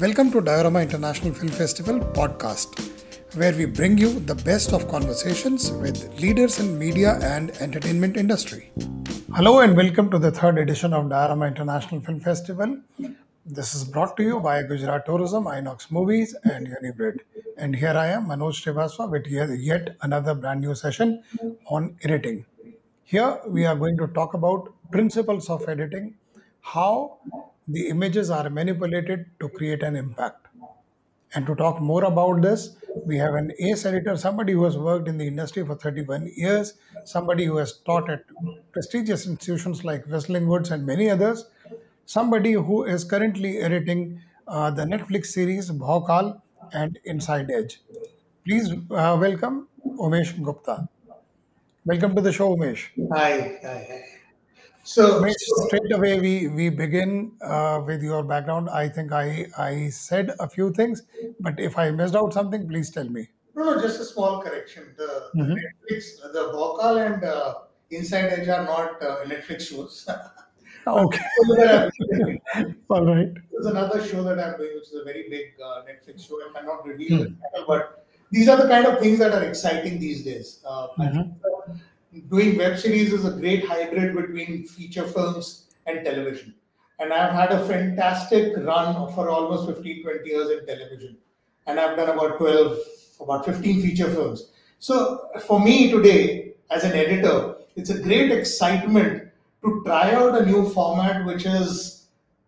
Welcome to Diorama International Film Festival podcast, where we bring you the best of conversations with leaders in media and entertainment industry. Hello and welcome to the third edition of Diorama International Film Festival. This is brought to you by Gujarat Tourism, Inox Movies, and Unibrid. And here I am, Manoj Srivastava, with yet yet another brand new session on editing. Here we are going to talk about principles of editing, how the images are manipulated to create an impact. And to talk more about this, we have an ace editor, somebody who has worked in the industry for 31 years, somebody who has taught at prestigious institutions like Whistling Woods and many others, somebody who is currently editing uh, the Netflix series Bhaukal and Inside Edge. Please uh, welcome Umesh Gupta. Welcome to the show, Umesh. Hi, hi, hi. So, straight away we we begin uh, with your background. I think I I said a few things, but if I missed out something, please tell me. no, no, just a small correction. The, the hmm Netflix, the Bhaukal and uh, Inside Edge are not uh, Netflix shows. Okay. Show that I'm. All right. There's another show that I'm doing, which is a very big uh, Netflix show. I cannot reveal the Hmm. title, but these are the kind of things that are exciting these days. Mhm. uh, doing web series is a great hybrid between feature films and television. And I've had a fantastic run for almost 15, 20 years in television. And I've done about 12, about 15 feature films. So for me today, as an editor, it's a great excitement to try out a new format which is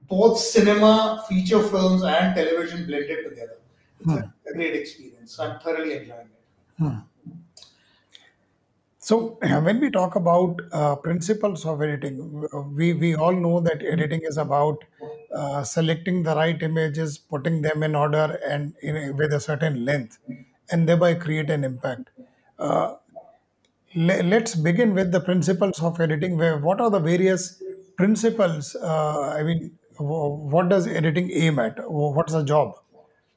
both cinema, feature films, and television blended together. It's a, Hmm. a great experience. I'm thoroughly enjoying it. Hmm. So when we talk about uh, principles of editing, we we all know that editing is about uh, selecting the right images, putting them in order, and in a, with a certain length, and thereby create an impact. Uh, le- let's begin with the principles of editing. Where what are the various principles? Uh, I mean, wh- what does editing aim at? Wh- What's the job?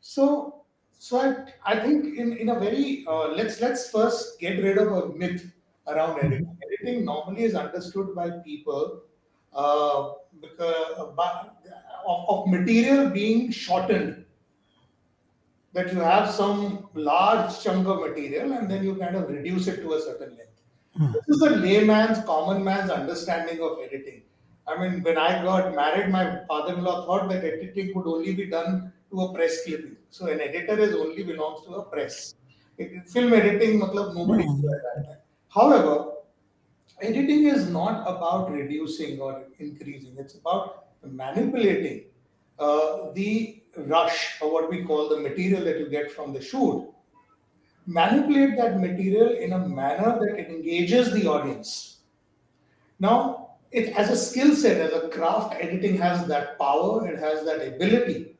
So, so I, I think in, in a very uh, let's let's first get rid of a myth around editing. Editing normally is understood by people uh, because by, of, of material being shortened. That you have some large chunk of material and then you kind of reduce it to a certain length. Hmm. This is a layman's, common man's understanding of editing. I mean, when I got married, my father-in-law thought that editing could only be done to a press clipping. So an editor is only belongs to a press. It- film editing, matlab, nobody does that. However, editing is not about reducing or increasing. It's about manipulating uh, the rush or what we call the material that you get from the shoot manipulate that material in a manner that it engages the audience. Now, it as a skill set, as a craft, editing has that power, it has that ability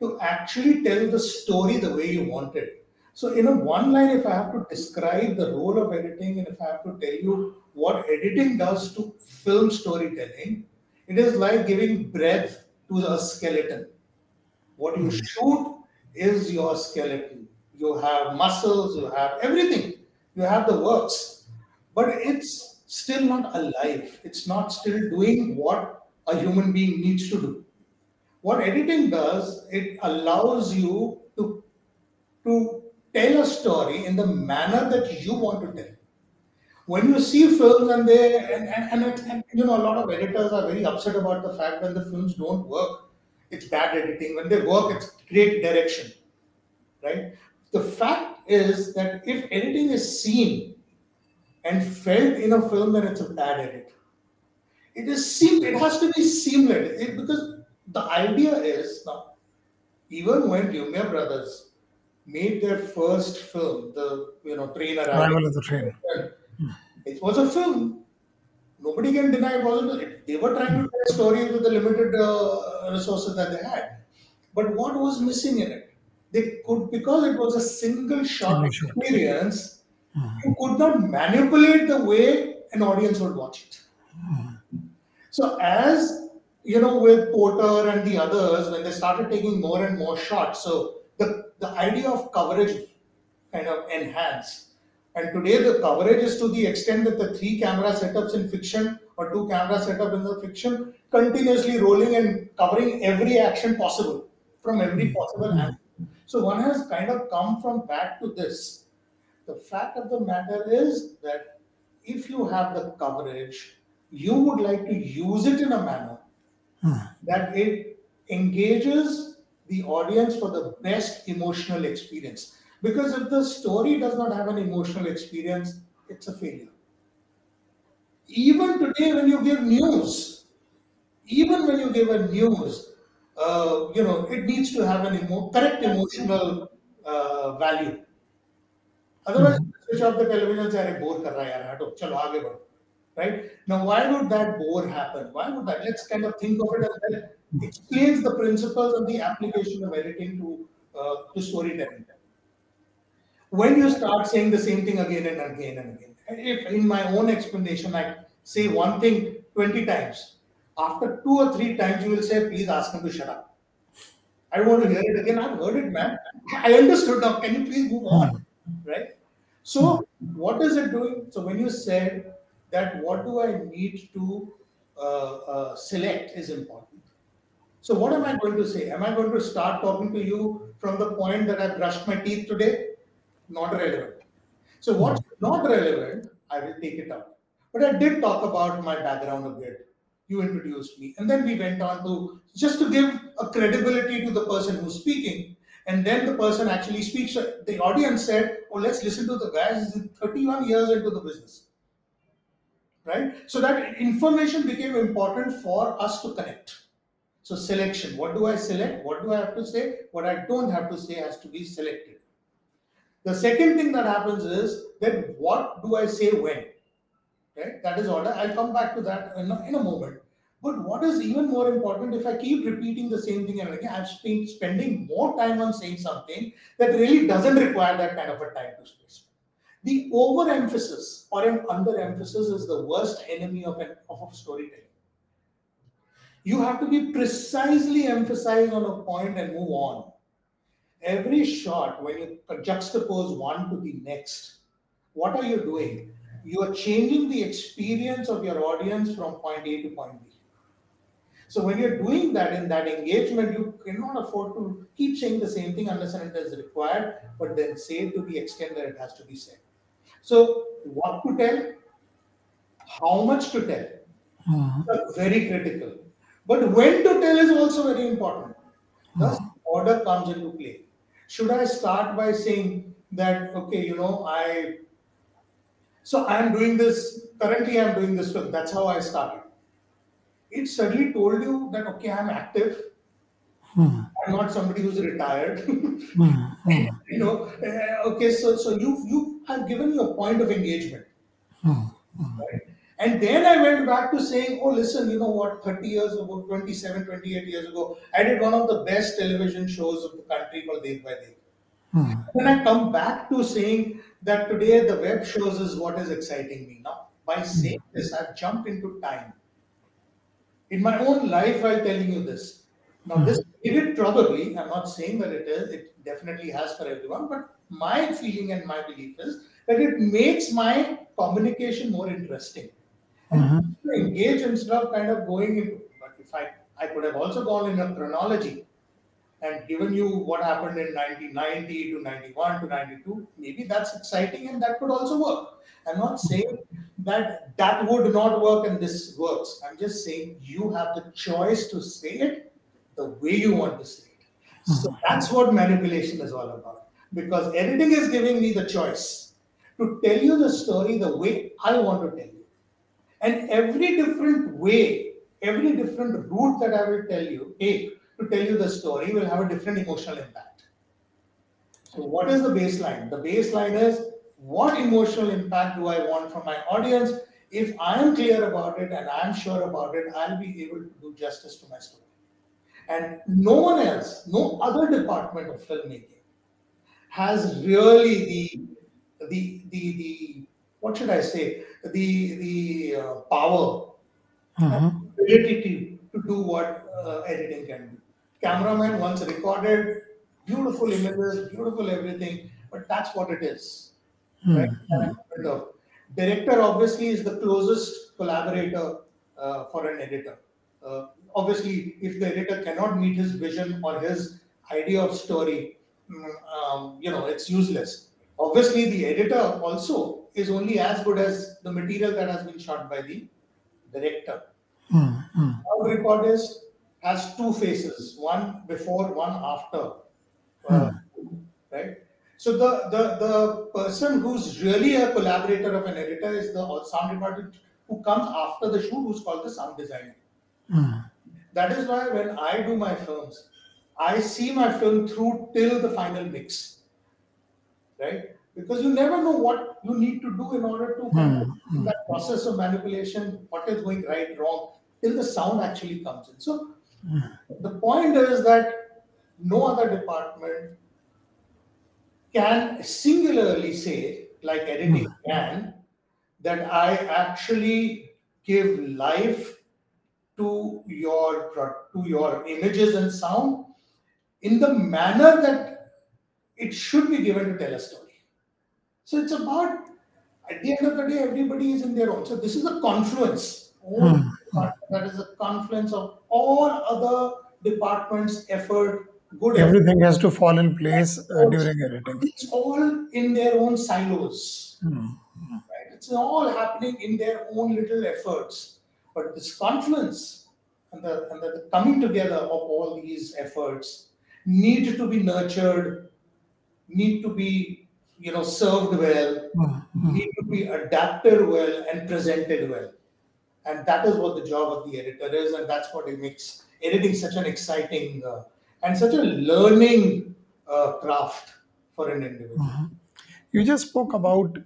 to actually tell the story the way you want it. So, in a one line, if I have to describe the role of editing and if I have to tell you what editing does to film storytelling, it is like giving breath to a skeleton. What you Hmm. shoot is your skeleton. You have muscles, you have everything, you have the works, but it's still not alive. It's not still doing what a human being needs to do. What editing does, it allows you tell a story in the manner that you want to tell. When you see films and they and, and, and, it, and you know a lot of editors are very upset about the fact when the films don't work it's bad editing. When they work it's great direction right? The fact is that if editing is seen and felt in a film then it's a bad edit. It is seam it has to be seamless. It, because the idea is now even when Lumière brothers made their first film the you know train Arrival of the train. it was a film. Nobody can deny it wasn't. It, they were trying to tell a story with the limited uh, resources that they had. But what was missing in it? They could because it was a single shot Single shot. experience. Hmm. You could not manipulate the way an audience would watch it. Hmm. So as you know, with Porter and the others, when they started taking more and more shots, so the, the idea of coverage kind of enhanced. And today the coverage is to the extent that the three camera setups in fiction or two camera setup in the fiction continuously rolling and covering every action possible. from every hmm. possible hmm. angle. So one has kind of come from that to this. The fact of the matter is that if you have the coverage, you would like to use it in a manner hmm. that it engages the audience for the best emotional experience. Because if the story does not have an emotional experience, it's a failure. Even today, when you give news, even when you give a news, uh, you know, it needs to have an emo- correct emotional uh, value. Otherwise, hmm. switch off the television and say, bore kar raha yaar, chalo, aage. Right? Now, why would that bore happen? Why would that? Let's kind of think of it as well explains the principles of the application of editing to uh, to storytelling. When you start saying the same thing again and again and again, if in my own explanation I say one thing 20 times, after two or three times you will say, please ask him to shut up. I don't want to hear it again. I've heard it, man. I understood now. Can you please move on? Right? So, what is it doing? So, when you said that what do I need to uh, uh, select is important. So, what am I going to say? Am I going to start talking to you from the point that I brushed my teeth today? Not relevant. So, what's hmm. not relevant, I will take it out. But I did talk about my background a bit. You introduced me, and then we went on to just to give a credibility to the person who's speaking. And then the person actually speaks. The audience said, Oh, let's listen to the guy who's 31 years into the business. Right? So that information became important for us to connect. So selection. What do I select? What do I have to say? What I don't have to say has to be selected. The second thing that happens is that what do I say when? Right? That is order. I'll come back to that in a, in a moment. But what is even more important, if I keep repeating the same thing and again, I'm spend, spending more time on saying something that really doesn't require that kind of a time to space. The overemphasis or an underemphasis is the worst enemy of, an, of storytelling. You have to be precisely emphasized on a point and move on. Every shot, when you juxtapose one to the next, what are you doing? You are changing the experience of your audience from point A to point B. So when you're doing that in that engagement, you cannot afford to keep saying the same thing unless and it is required, but then say it to the extent that it has to be said. So what to tell, how much to tell, Uh-huh. very critical. But when to tell is also very important. Thus, order comes into play. Should I start by saying that, okay, you know, I, so I'm doing this, currently I'm doing this film, that's how I started. It suddenly told you that, okay, I'm active, Hmm. I'm not somebody who's retired. Hmm. Hmm. you know, uh, okay, so, so you, you have given you a point of engagement. Hmm. Right? And then I went back to saying, oh, listen, you know what, 30 years ago, 27, 28 years ago, I did one of the best television shows of the country called Dekh Bhai Dekh. Hmm. Then I come back to saying that today the web shows is what is exciting me. Now, by saying this, I've jumped into time. In my own life, I'm telling you this. Now, this did it probably, I'm not saying that it is, it definitely has for everyone, but my feeling and my belief is that it makes my communication more interesting. Uh-huh. To engage instead of kind of going into, but if I, I could have also gone in a chronology and given you what happened in 1990 to 91 to 92, maybe that's exciting and that could also work. I'm not saying that that would not work and this works. I'm just saying you have the choice to say it the way you want to say it. So uh-huh. that's what manipulation is all about. Because editing is giving me the choice to tell you the story the way I want to tell you. And every different way, every different route that I will tell you, take to tell you the story will have a different emotional impact. So, what is the baseline? The baseline is what emotional impact do I want from my audience? If I am clear about it and I'm sure about it, I'll be able to do justice to my story. And no one else, no other department of filmmaking has really the the the, the what should I say the the uh, power Uh-huh. ability to, do what uh, editing can do. Cameraman once recorded beautiful images, beautiful everything, but that's what it is. Right? And the Director obviously is the closest collaborator uh, for an editor. Uh, obviously, if the editor cannot meet his vision or his idea of story, mm, um, you know, it's useless. Obviously, the editor also is only as good as the material that has been shot by the director. Hmm, hmm. Sound recordist has two faces, one before, one after. Uh, Right? So the, the the person who's really a collaborator of an editor is the sound recordist who comes after the shoot, who's called the sound designer. Hmm. That is why when I do my films, I see my film through till the final mix. Right? Because you never know what you need to do in order to hmm, kind of- hmm. that process of manipulation, what is going right, wrong, till the sound actually comes in. So hmm. the point is that no other department can singularly say, like editing can, that I actually give life to your to your images and sound in the manner that it should be given to tell a story. So it's about at the end of the day, everybody is in their own. So this is a confluence. All- That is a confluence of all other departments' effort, good effort. Everything has to fall in place uh, during editing. It's all in their own silos. Hmm. Right? It's all happening in their own little efforts. But this confluence and the, and the coming together of all these efforts need to be nurtured, need to be you know served well, Hmm. need to be adapted well and presented well. And that is what the job of the editor is, and that's what it makes editing such an exciting uh, and such a learning uh, craft for an individual. You just spoke about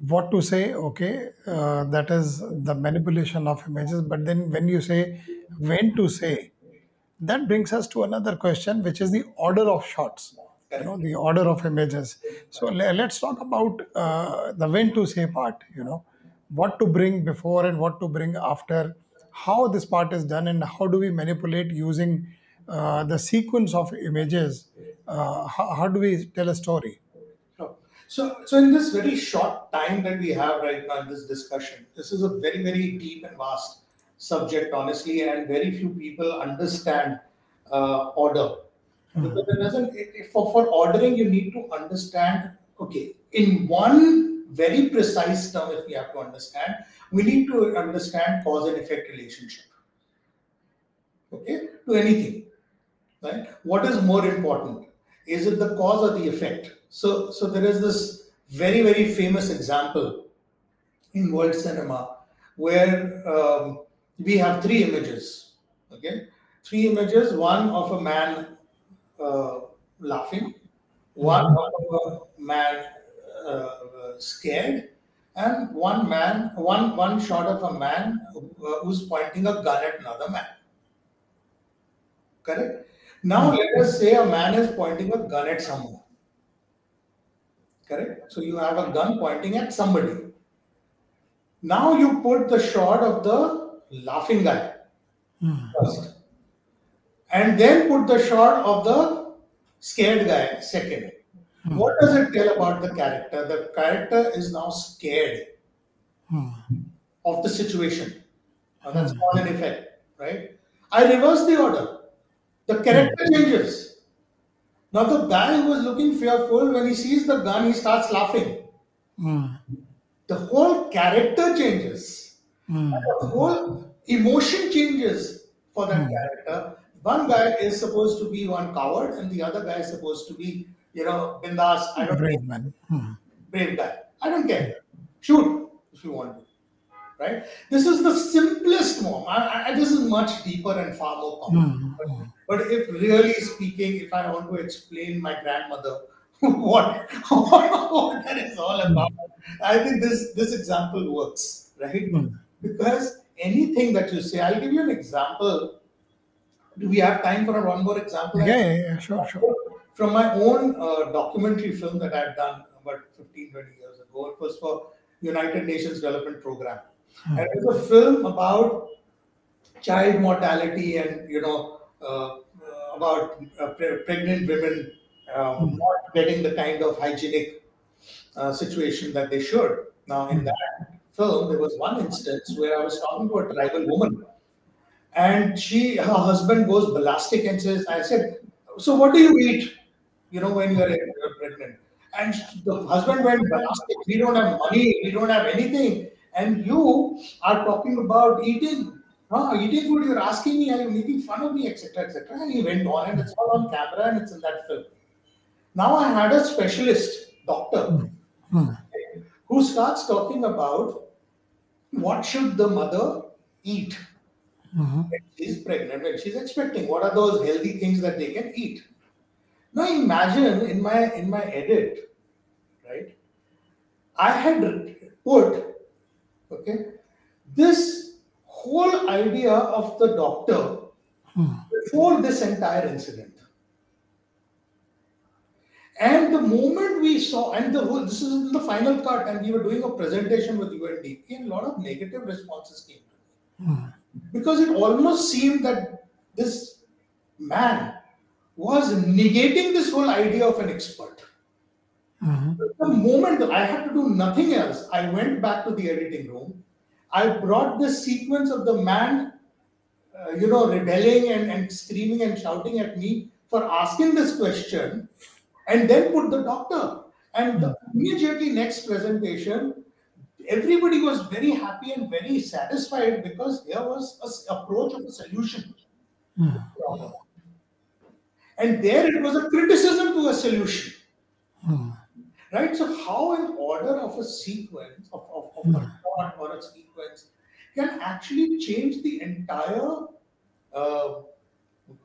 what to say, okay, uh, that is the manipulation of images. But then when you say when to say, that brings us to another question, which is the order of shots, you know, the order of images. So le- let's talk about uh, the when to say part, you know, what to bring before and what to bring after, how this part is done, and how do we manipulate using uh, the sequence of images. Uh, how, how do we tell a story? So, so in this very short time that we have right now in this discussion, this is a very, very deep and vast subject, honestly, and very few people understand uh, order. Because it doesn't, it, it- for, for ordering, you need to understand, okay, in one very precise term, if we have to understand, we need to understand cause and effect relationship. Okay, to anything right? What is more important? Is it the cause or the effect? So so there is this very very famous example in world cinema where um, we have three images. Okay? Three images one of a man uh, laughing one of a man uh, scared and one man one one shot of a man uh, who's pointing a gun at another man correct now let us say a man is pointing a gun at someone. Correct? So you have a gun pointing at somebody. Now you put the shot of the laughing guy first. And then put the shot of the scared guy second. Hmm. What does it tell about the character? The character is now scared hmm. of the situation. Now that's hmm. cause an effect, right? I reverse the order. The character changes. Now the guy who was looking fearful, when he sees the gun, he starts laughing. The whole character changes. The whole emotion changes for that character. One guy is supposed to be one coward, and the other guy is supposed to be, you know, bindas. I don't Brave man. Hmm. brave guy. I don't care. Shoot if you want to. Right? This is the simplest form. I, I, this is much deeper and far more complex. Hmm, but, hmm. but if really speaking, if I want to explain my grandmother what, what that is all hmm. about, I think this this example works, right? Because anything that you say, I'll give you an example. Do we have time for one more example? Yeah, yeah, yeah, sure, sure. from my own uh, documentary film that I'd done about 15, 20 years ago. It was for United Nations Development Program. And it was a film about child mortality and, you know, uh, uh, about uh, pre- pregnant women uh, not getting the kind of hygienic uh, situation that they should. Now, in that film, there was one instance where I was talking to a tribal woman and she her husband goes ballistic and says i said so what do you eat? You know, when you're pregnant. And the husband went ballistic. We don't have money. We don't have anything. And you are talking about eating. Huh, eating food. You're asking me, are you making fun of me, etc., etc. And he went on, and it's all on camera, and it's in that film. Now I had a specialist doctor hmm. Hmm. who starts talking about what should the mother eat Mhm. when she's pregnant, when she's expecting. What are those healthy things that they can eat? Now imagine in my in my edit, right? I had put okay this whole idea of the doctor before this entire incident. And the moment we saw, and the whole, this is in the final cut, and we were doing a presentation with UNDP, and a lot of negative responses came to me because it almost seemed that this man was negating this whole idea of an expert. Mhm. The moment I had to do nothing else, I went back to the editing room. I brought the sequence of the man, uh, you know, rebelling and, and screaming and shouting at me for asking this question, and then put the doctor. And the immediately next presentation, everybody was very happy and very satisfied because there was a s- approach of a solution. problem. And there it was a criticism to a solution right? So how an order of a sequence of, of, of a thought or a sequence can actually change the entire uh,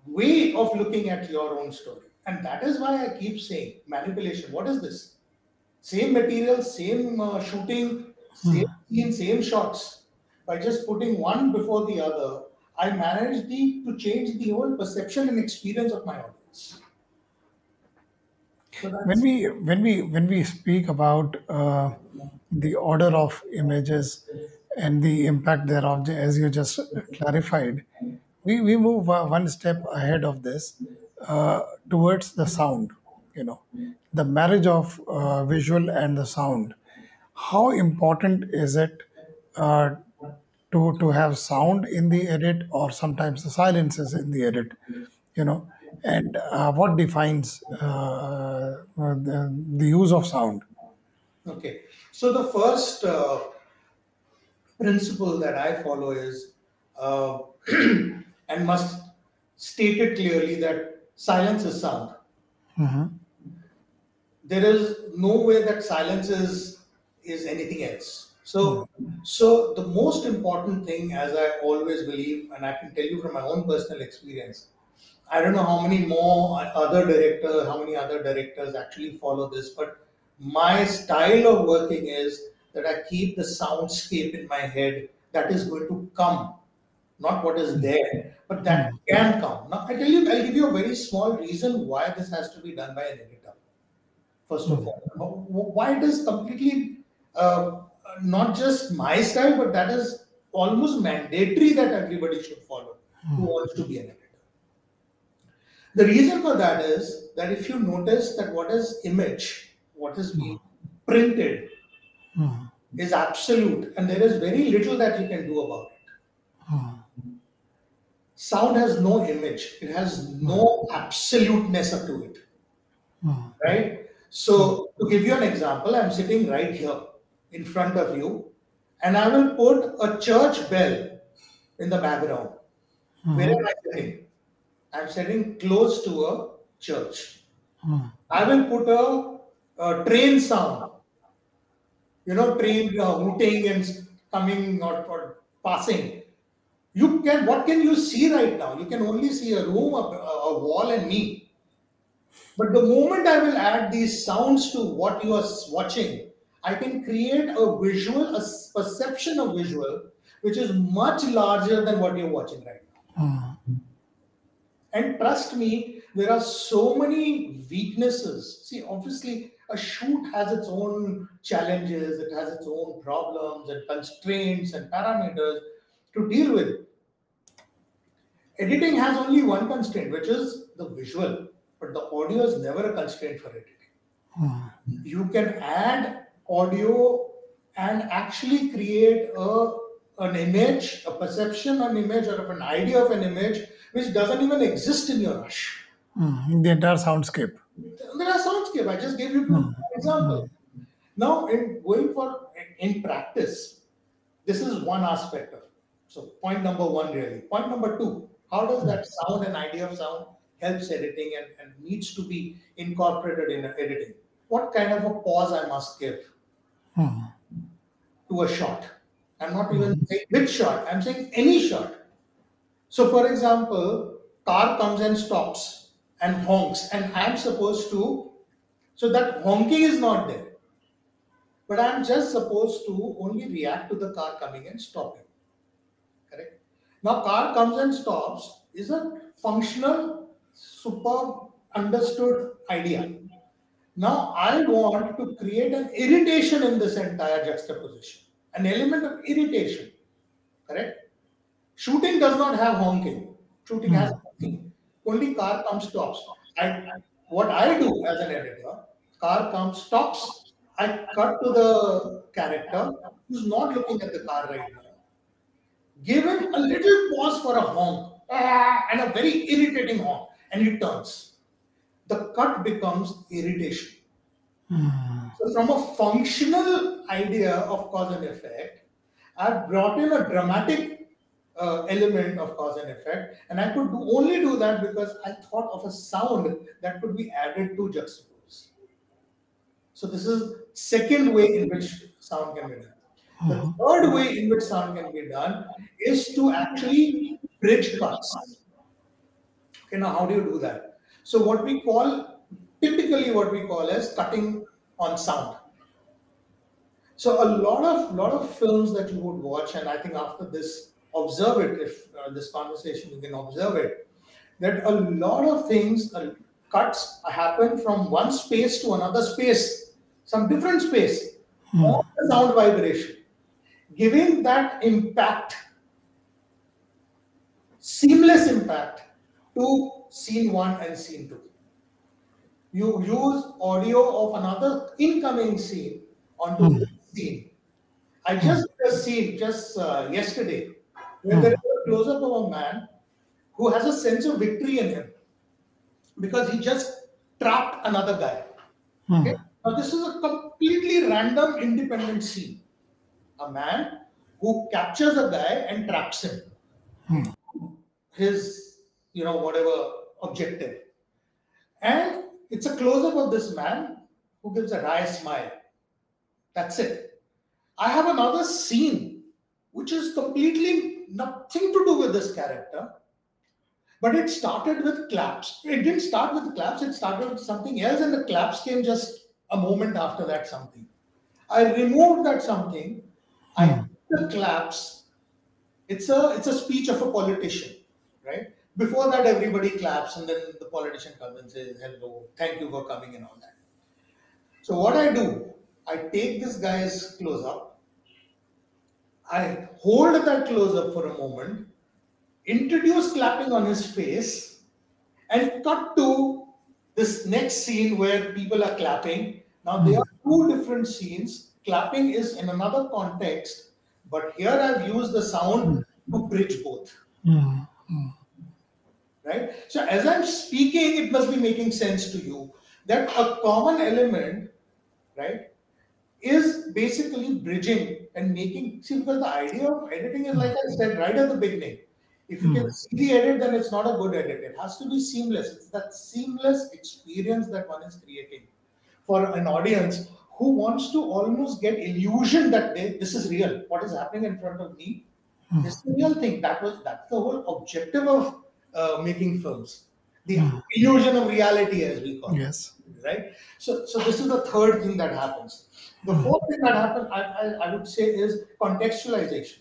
way of looking at your own story. And that is why I keep saying manipulation. What is this? Same material, same uh, shooting, same scene, same shots. By just putting one before the other, I managed the, to change the whole perception and experience of my audience. So when we when we when we speak about uh, the order of images and the impact thereof as you just clarified we, we move one step ahead of this uh, towards the sound you know the marriage of uh, visual and the sound how important is it uh, to to have sound in the edit or sometimes the silences in the edit you know and uh, what defines uh, uh, the, the use of sound Okay. So the first uh, principle that I follow is, uh, and must state it clearly that silence is sound. Mhm. There is no way that silence is is anything else. So, hmm. so the most important thing, as I always believe, and I can tell you from my own personal experience, I don't know how many more other directors, how many other directors actually follow this, but my style of working is that I keep the soundscape in my head that is going to come, not what is hmm. there, but that hmm. can come. Now, I tell you, I'll give you a very small reason why this has to be done by an editor. First of all, why does completely uh, not just my style, but that is almost mandatory that everybody should follow who hmm. wants to be an editor. The reason for that is that if you notice that what is image, what is being printed Mhm. is absolute and there is very little that you can do about it. Hmm. Sound has no image, it has no hmm. absoluteness to it, right? So, to give you an example, I'm sitting right here in front of you and I will put a church bell in the background. Where am I sitting? I'm sitting close to a church. Mhm. I will put a, a train sound, you know, train uh, hooting and coming or, or passing. You can, what can you see right now? You can only see a room, a, a wall, and me. But the moment I will add these sounds to what you are watching, I can create a visual, a perception of visual, which is much larger than what you're watching right now. Mhm. And trust me, there are so many weaknesses. See, obviously, a shoot has its own challenges, it has its own problems and constraints and parameters to deal with. Editing has only one constraint, which is the visual, but the audio is never a constraint for editing. Mhm. You can add audio and actually create a an image, a perception, an image, or an idea of an image which doesn't even exist in your rush. Mm, the entire soundscape. There are soundscape. I just gave you Mm, example. Now, in going for in practice, this is one aspect of it. So, point number one, really. Point number two, how does that sound and idea of sound helps editing and, and needs to be incorporated in editing? What kind of a pause I must give mm, to a shot? I'm not even saying which shot, I'm saying any shot. So, for example, car comes and stops and honks, and I'm supposed to, so that honking is not there, but I'm just supposed to only react to the car coming and stopping. Correct? Now, car comes and stops is a functional, superb, understood idea. Now, I want to create an irritation in this entire juxtaposition, an element of irritation. Correct? Shooting does not have honking. Shooting has hmm. honking. Only car comes stops. I what I do as an editor, car comes stops. I cut to the character who's not looking at the car right now. Give him a little pause for a honk and a very irritating honk, and he turns. The cut becomes irritation. mm, So, from a functional idea of cause and effect, I've brought in a dramatic uh, element of cause and effect, and I could do, only do that because I thought of a sound that could be added to juxtapose. So, this is second way in which sound can be done. The mm, third way in which sound can be done is to actually bridge cuts. Okay, now how do you do that? So, what we call typically what we call as cutting on sound. So a lot of lot of films that you would watch, and I think after this, observe it. If uh, this conversation, you can observe it. That a lot of things, uh, cuts happen from one space to another space, some different space, mm, on the sound vibration, giving that impact, seamless impact to scene one and scene two. You use audio of another incoming scene onto mm, this scene. I just did a scene just uh, yesterday where there mm, is a close up of a man who has a sense of victory in him because he just trapped another guy. Okay? mm, Now, this is a completely random, independent scene. A man who captures a guy and traps him. mm, His, you know, whatever objective. And it's a close up of this man who gives a wry smile. That's it. I have another scene which is completely nothing to do with this character, but it started with claps. It didn't start with claps, it started with something else, and the claps came just a moment after that something. I removed that something, I mm, the claps. It's a it's a speech of a politician, right? Before that, everybody claps, and then the politician comes and says, "Hello, thank you for coming," and all that. So what I do, I take this guy's close up, I hold that close up for a moment, introduce clapping on his face, and cut to this next scene where people are clapping. Now they mm, are two different scenes. Clapping is in another context, but here I've used the sound to bridge both. mm, mm, Right? So as I'm speaking, it must be making sense to you that a common element, right, is basically bridging and making see because the idea of editing is like I said right at the beginning. If you can mm, see the edit, then it's not a good edit. It has to be seamless. It's that seamless experience that one is creating for an audience who wants to almost get illusion that they, this is real. What is happening in front of me This is the real thing. That was that's the whole objective of uh, making films. The mm. illusion of reality, as we call it Yes. right? So, so this is the third thing that happens. The Mm, fourth thing that happens, I, I, I would say, is contextualization,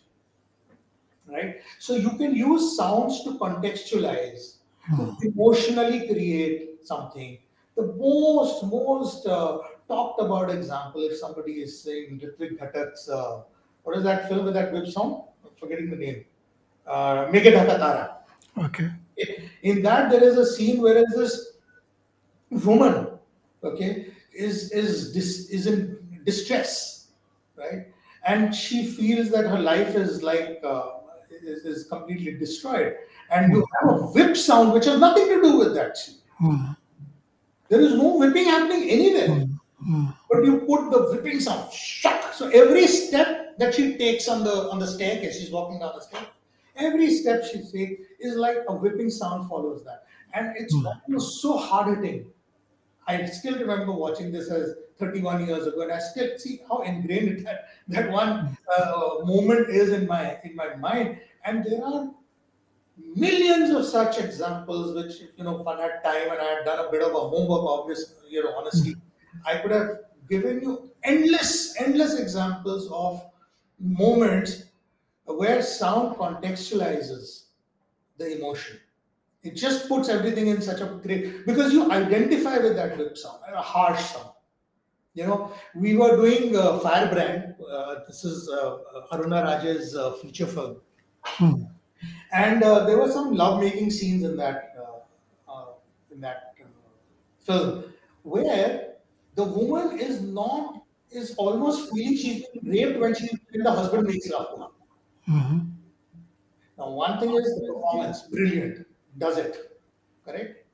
right? So you can use sounds to contextualize, to mm, emotionally create something. The most, most uh, talked about example, if somebody is saying Ritwik Ghatak's, uh, what is that film with that whip song? I'm forgetting the name. Uh, Tara. Okay. In that, there is a scene where is this woman okay is is dis, is in distress right and she feels that her life is like uh, is, is completely destroyed and you have a whip sound which has nothing to do with that scene hmm. There is no whipping happening anywhere. Hmm. Hmm. But you put the whipping sound, shock. So every step that she takes on the on the staircase, she's walking down the stair. Every step she takes is like a whipping sound follows that, and it's almost so hard hitting. I still remember watching this as 31 years ago, and I still see how ingrained that that one uh, moment is in my in my mind. And there are millions of such examples, which you know, if I had time and I had done a bit of a homework, obviously, you know, honestly, I could have given you endless, endless examples of moments where sound contextualizes the emotion. It just puts everything in such a great because you identify with that whip sound, a harsh sound. You know, we were doing uh, Firebrand. Uh, this is uh, Aruna Raje's uh, feature film, and uh, there were some love-making scenes in that uh, uh, in that uh, film where the woman is not is almost feeling she's been raped when she when the husband makes love to her. Mm-hmm. Now, one thing is the performance, brilliant, does it, correct?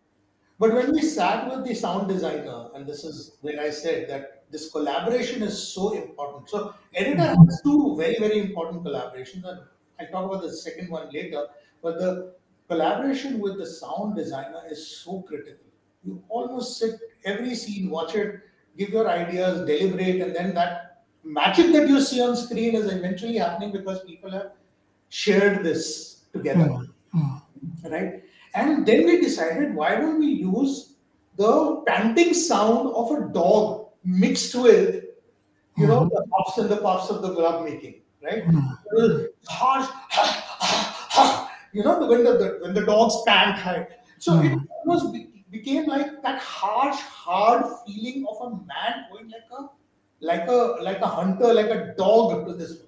But when we sat with the sound designer, and this is where I said that this collaboration is so important. So, editor mm-hmm. has two very, very important collaborations, and I'll talk about the second one later. But the collaboration with the sound designer is so critical. You almost sit every scene, watch it, give your ideas, deliberate, and then that magic that you see on screen is eventually happening because people have shared this together hmm. Hmm. right? And then we decided why don't we use the panting sound of a dog mixed with, you know, hmm. the puffs and the puffs of the glove making, right? The Harsh, you know, when the, when the dogs pant high. So it almost be- became like that harsh, hard feeling of a man going like a like a like a hunter, like a dog to this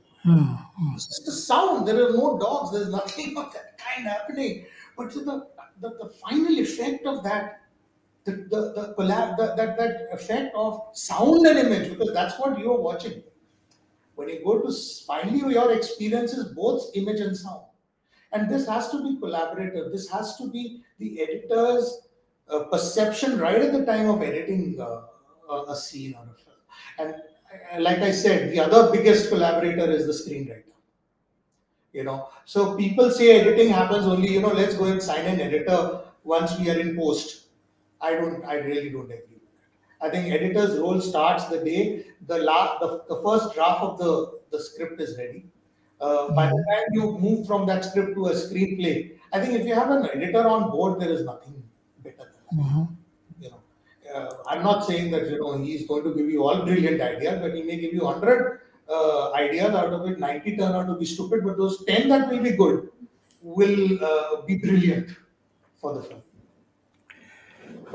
it's just a sound. There are no dogs. There's nothing of that kind happening. But the, the, the final effect of that, the, the, the collab, the, that, that effect of sound and image, because that's what you're watching. When you go to finally, your experience is both image and sound. And this has to be collaborative. This has to be the editor's uh, perception right at the time of editing uh, a, a scene or a film. And like I said, the other biggest collaborator is the screenwriter. You know so people say editing happens only you know let's go and sign an editor once we are in post. I don't i really don't agree with that. I think editor's role starts the day the last the, the first draft of the the script is ready. Uh, by the time you move from that script to a screenplay i think if you have an editor on board there is nothing better than that. You know uh, i'm not saying that you know he's going to give you all brilliant ideas but he may give you 100 uh, ideas out of it. 90 turn out to be stupid but those 10 that will be good will uh, be brilliant for the film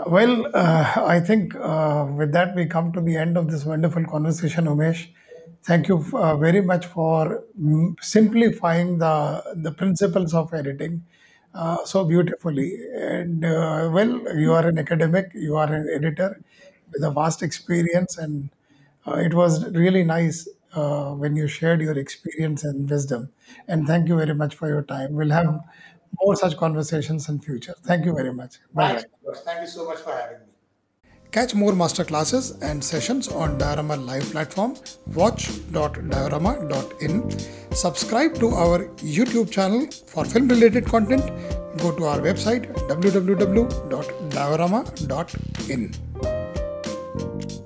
Well, uh, I think uh, with that we come to the end of this wonderful conversation, Umesh. Thank you uh, very much for simplifying the the principles of editing uh, so beautifully. And uh, well, you are an academic, you are an editor with a vast experience, and uh, it was really nice uh, when you shared your experience and wisdom. And thank you very much for your time. We'll have more such conversations in future. Thank you very much. Bye thank you so much for having me Catch more masterclasses and sessions on Diorama Live platform. Watch.diorama.in. Subscribe to our YouTube channel for film related content. Go to our website www.diorama.in.